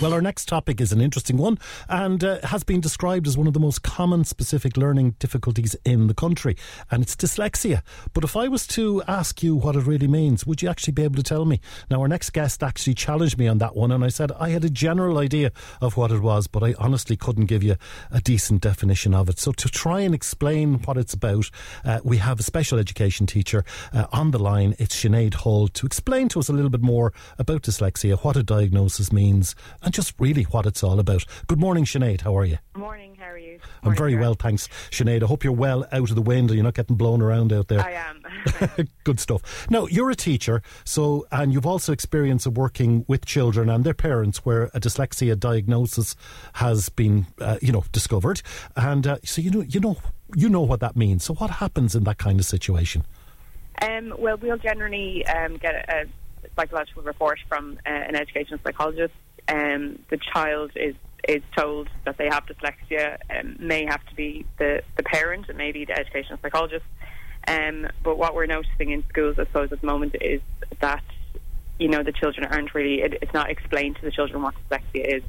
Well, our next topic is an interesting one and uh, has been described as one of the most common specific learning difficulties in the country, and it's dyslexia. But if I was to ask you what it really means, would you actually be able to tell me? Now, our next guest actually challenged me on that one, and I said I had a general idea of what it was, but I honestly couldn't give you a decent definition of it. So, to try and explain what it's about, uh, we have a special education teacher uh, on the line. It's Sinead Hull to explain to us a little bit more about dyslexia, what a diagnosis means and just really what it's all about. Good morning, Sinead. How are you? Morning, how are you? I'm very well, thanks, Sinead. I hope you're well out of the wind and you're not getting blown around out there. I am. Good stuff. Now, you're a teacher, so and you've also experience of working with children and their parents where a dyslexia diagnosis has been, uh, you know, discovered, and uh, so you know, you know, you know what that means. So, what happens in that kind of situation? Um, well, we'll generally um, get a, a, psychological report from uh, an educational psychologist um, the child is is told that they have dyslexia, um, may have to be the, the parent, and maybe the educational psychologist. Um, but what we're noticing in schools, I suppose, at the moment is that you know the children aren't really. It, it's not explained to the children what dyslexia is,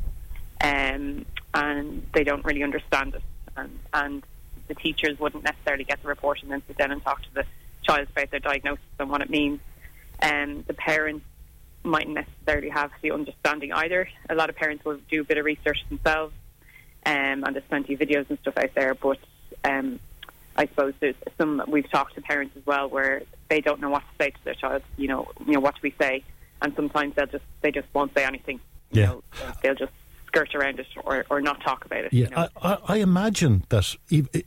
um, and they don't really understand it. And, and the teachers wouldn't necessarily get the report and then sit down and talk to the child about their diagnosis and what it means. And the parents mightn't necessarily have the understanding either. A lot of parents will do a bit of research themselves, um, and there's plenty of videos and stuff out there. But um, I suppose there's some we've talked to parents as well where they don't know what to say to their child. You know, you know what do we say? And sometimes they'll just they just won't say anything. Yeah, you know, they'll just skirt around it or, or not talk about it. Yeah, you know? I, I, imagine that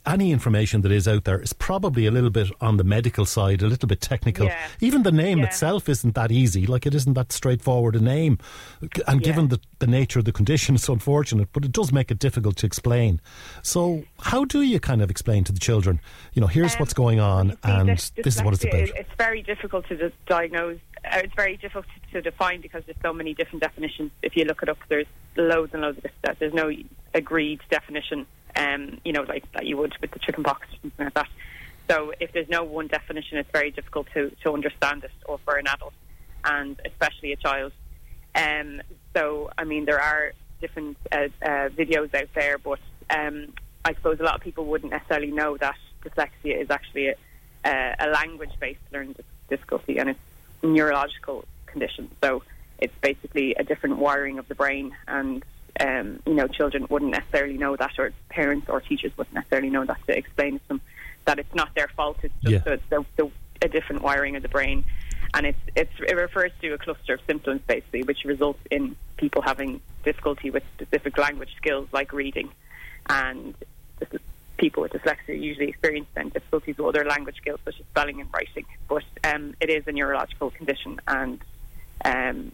any information that is out there is probably a little bit on the medical side, a little bit technical. Yeah. Even the name yeah. itself isn't that easy. Like it isn't that straightforward a name. And Yeah. given the, the nature of the condition, it's unfortunate, but it does make it difficult to explain. So, how do you kind of explain to the children, you know, here's Um, what's going on and this, this is what it's about? It's very difficult to di- diagnose. Uh, it's very difficult to define because there's so many different definitions. If you look it up, there's loads and loads of this. There's no agreed definition. Um, you know, like that you would with the chicken pox or something like that. So if there's no one definition, it's very difficult to, to understand it, or for an adult, and especially a child. Um, so, I mean, there are different uh, uh, videos out there, but um, I suppose a lot of people wouldn't necessarily know that dyslexia is actually a, a, a language-based learning difficulty, and it's neurological condition. So it's basically a different wiring of the brain, and um, you know, children wouldn't necessarily know that, or parents or teachers wouldn't necessarily know that to explain to them that it's not their fault. It's just Yeah. the, the, the, a different wiring of the brain, and it's, it's it refers to a cluster of symptoms basically, which results in people having difficulty with specific language skills like reading, and this is, people with dyslexia usually experience then difficulties with other language skills such as spelling and writing. But um, it is a neurological condition, and um,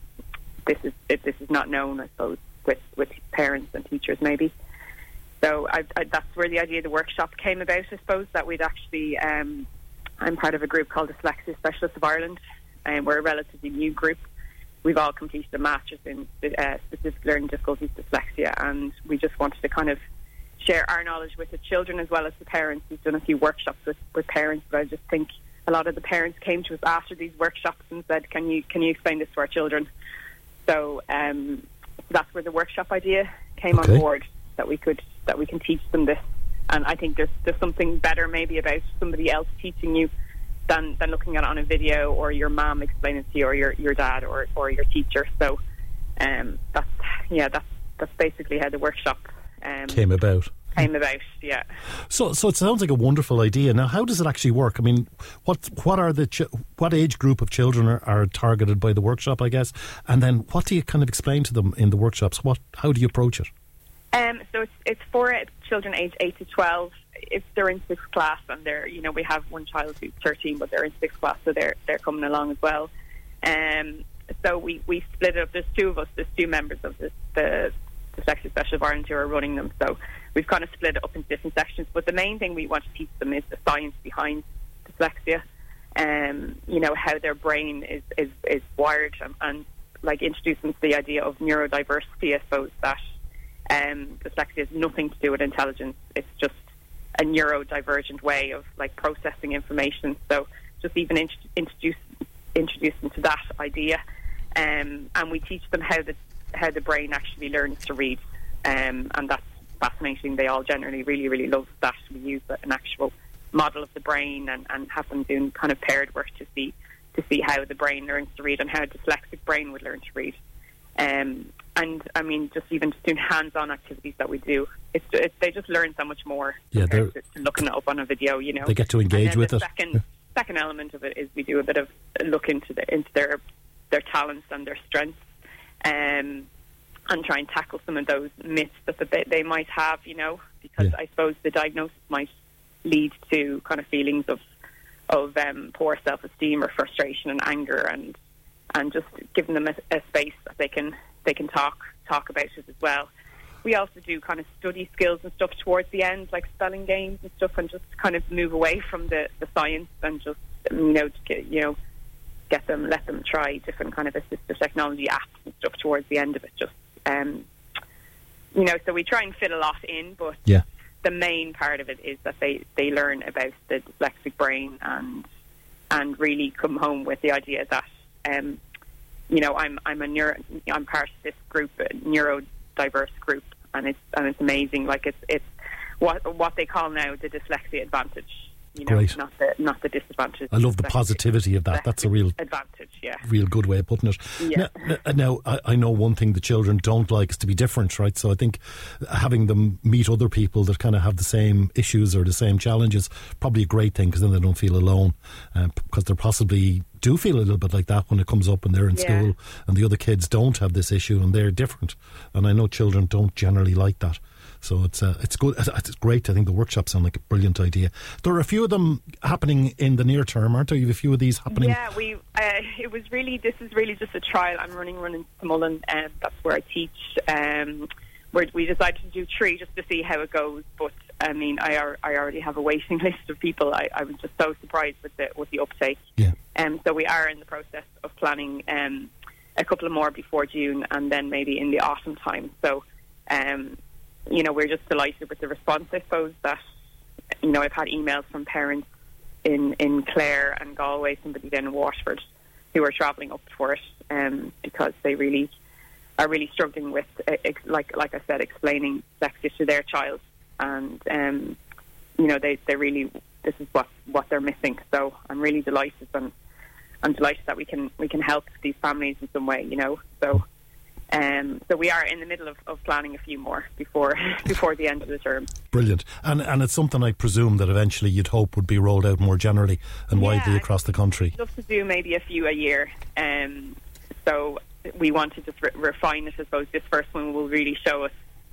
this is it, this is not known, I suppose, with with parents and teachers maybe. So I, I, that's where the idea of the workshop came about. I suppose that we'd actually. Um, I'm part of a group called Dyslexia Specialists of Ireland, and we're a relatively new group. We've all completed a master's in uh, specific learning difficulties, dyslexia, and we just wanted to kind of share our knowledge with the children as well as the parents. We've done a few workshops with, with parents, but I just think a lot of the parents came to us after these workshops and said, "Can you can you explain this to our children?" So um, that's where the workshop idea came Okay. on board that we could that we can teach them this. And I think there's there's something better maybe about somebody else teaching you than than looking at it on a video or your mom explaining it to you or your your dad or or your teacher. So um, that's yeah that's that's basically how the workshop um, Came about. Came about. Yeah. So, so it sounds like a wonderful idea. Now, how does it actually work? I mean, what what are the ch- what age group of children are, are targeted by the workshop? I guess, and then what do you kind of explain to them in the workshops? What how do you approach it? Um, so it's it's for children aged eight to twelve. If they're in sixth class and they're you know we have one child who's thirteen but they're in sixth class so they're they're coming along as well. Um, so we, we split it up. There's two of us. There's two members of the, the Dyslexia Specialists of Ireland who are running them. So we've kind of split it up into different sections. But the main thing we want to teach them is the science behind dyslexia. Um, you know how their brain is is, is wired, and, and like introduce them to the idea of neurodiversity. I suppose that um, dyslexia has nothing to do with intelligence. It's just a neurodivergent way of like processing information. So just even int- introduce introduce them to that idea, um, and we teach them how the how the brain actually learns to read, um, and that's fascinating. They all generally really really love that. We use an actual model of the brain and, and have them doing kind of paired work to see to see how the brain learns to read and how a dyslexic brain would learn to read. Um, and I mean, just even just doing hands-on activities that we do, it's, it, they just learn so much more. Yeah, to, to looking it up on a video. You know, they get to engage with the it. Second, second element of it is we do a bit of look into the, into their their talents and their strengths, um, and try and tackle some of those myths that they, they might have. You know, because Yeah. I suppose the diagnosis might lead to kind of feelings of of um, poor self esteem or frustration and anger and and just giving them a, a space that they can they can talk talk about it as well. We also do kind of study skills and stuff towards the end, like spelling games and stuff, and just kind of move away from the, the science and just you know to get, you know get them let them try different kind of assistive technology apps and stuff towards the end of it. Just um, you know, so we try and fit a lot in, but Yeah. the main part of it is that they, they learn about the dyslexic brain and and really come home with the idea that um, you know I'm I'm a neuro I'm part of this group a neurodiverse group and it's and it's amazing like it's it's what what they call now the dyslexia advantage you know Great. not the not the disadvantage I love the positivity of that. That's a real advantage yeah real good way of putting it. Yeah. Now, now I, I know one thing the children don't like is to be different, right? So I think having them meet other people that kind of have the same issues or the same challenges probably a great thing because then they don't feel alone uh, because they possibly do feel a little bit like that when it comes up and they're in Yeah. school and the other kids don't have this issue and they're different. And I know children don't generally like that. So it's uh, it's good. It's great. I think the workshops sound like a brilliant idea. There are a few of them happening in the near term, aren't there? You have a few of these happening. Yeah, we. Uh, it was really. This is really just a trial. I'm running one in Mullen, and that's where I teach. Um, where we decided to do three just to see how it goes. But I mean, I ar- I already have a waiting list of people. I, I was just so surprised with the with the uptake. Yeah. Um, so we are in the process of planning um, a couple of more before June, and then maybe in the autumn time. So, um, you know, we're just delighted with the response. I suppose that you know I've had emails from parents in in Clare and Galway, somebody down in Waterford, who are travelling up for it um, because they really are really struggling with, like like I said, explaining dyslexia to their child, and um, you know they they really this is what what they're missing. So I'm really delighted and I'm delighted that we can we can help these families in some way. You know, so. Um, so we are in the middle of, of planning a few more before before the end of the term. Brilliant. And and it's something I presume that eventually you'd hope would be rolled out more generally and Yeah, widely across the country. love to do maybe a few a year. Um, so we want to just re- refine it. I suppose this first one will really show us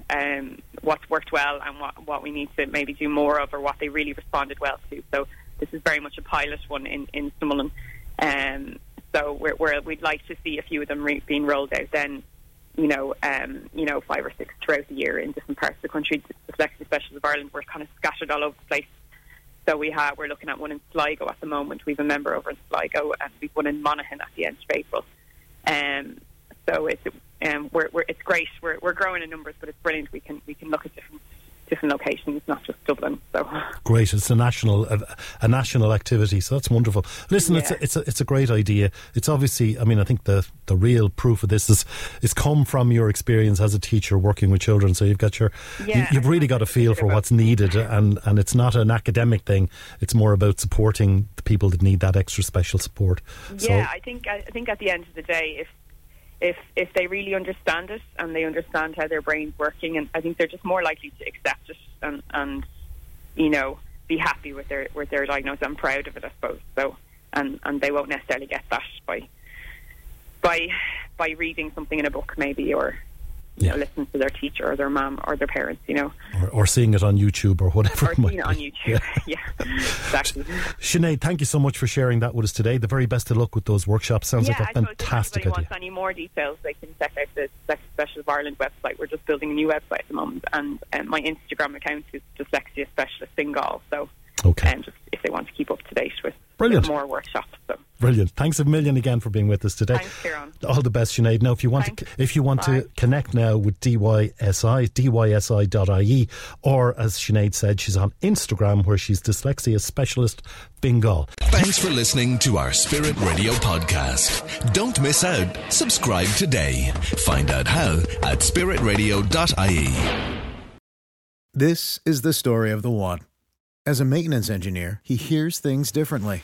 um, what's worked well and what, what we need to maybe do more of or what they really responded well to. So this is very much a pilot one in, in Summerlin. Um, so we're, we're, we'd like to see a few of them re- being rolled out then, you know, um, you know, five or six throughout the year in different parts of the country. The Dyslexia Specialists of Ireland, we're kind of scattered all over the place. So we have we're looking at one in Sligo at the moment. We've a member over in Sligo, and we've one in Monaghan at the end of April. Um, so it's um, we're, we're it's great. We're we're growing in numbers, but it's brilliant. We can we can look at different different locations, not just Dublin. So Great. It's a national a, a national activity, so that's wonderful. Listen, it's a, it's a, it's a great idea. It's obviously, I mean, I think the the real proof of this is is come from your experience as a teacher working with children. So you've got your Yeah, you, have really got a feel for what's needed, and and it's not an academic thing. It's more about supporting the people that need that extra special support. yeah, so, I think I think at the end of the day, if if if they really understand it and they understand how their brain's working, and I think they're just more likely to accept it and and you know be happy with their with their diagnosis. I'm proud of it, I suppose. So and and they won't necessarily get that by by by reading something in a book, maybe or Yeah. know, listening to their teacher or their mom or their parents, you know, Or, or seeing it on YouTube or whatever or seeing it on. YouTube. Yeah, exactly. Sinead, thank you so much for sharing that with us today. The very best of luck with those workshops. Sounds yeah, like a if fantastic anybody idea. wants any more details, they can check out the Dyslexia Specialist of Ireland website. We're just building a new website at the moment, and um, my Instagram account is Dyslexia Specialist Fingal. So, Okay. um, just if they want to keep up to date with Brilliant. more workshops. So, Brilliant. Thanks a million again for being with us today. thanks, Kieran. All the best, Sinead. Now, if you want to, if you want to connect now with DYSI, dysi.ie, E, or as Sinead said, she's on Instagram where she's dyslexia specialist Fingal. Thanks for listening to our Spirit Radio podcast. Don't miss out. Subscribe today. Find out how at spiritradio.ie. This is the story of the one. As a maintenance engineer, he hears things differently.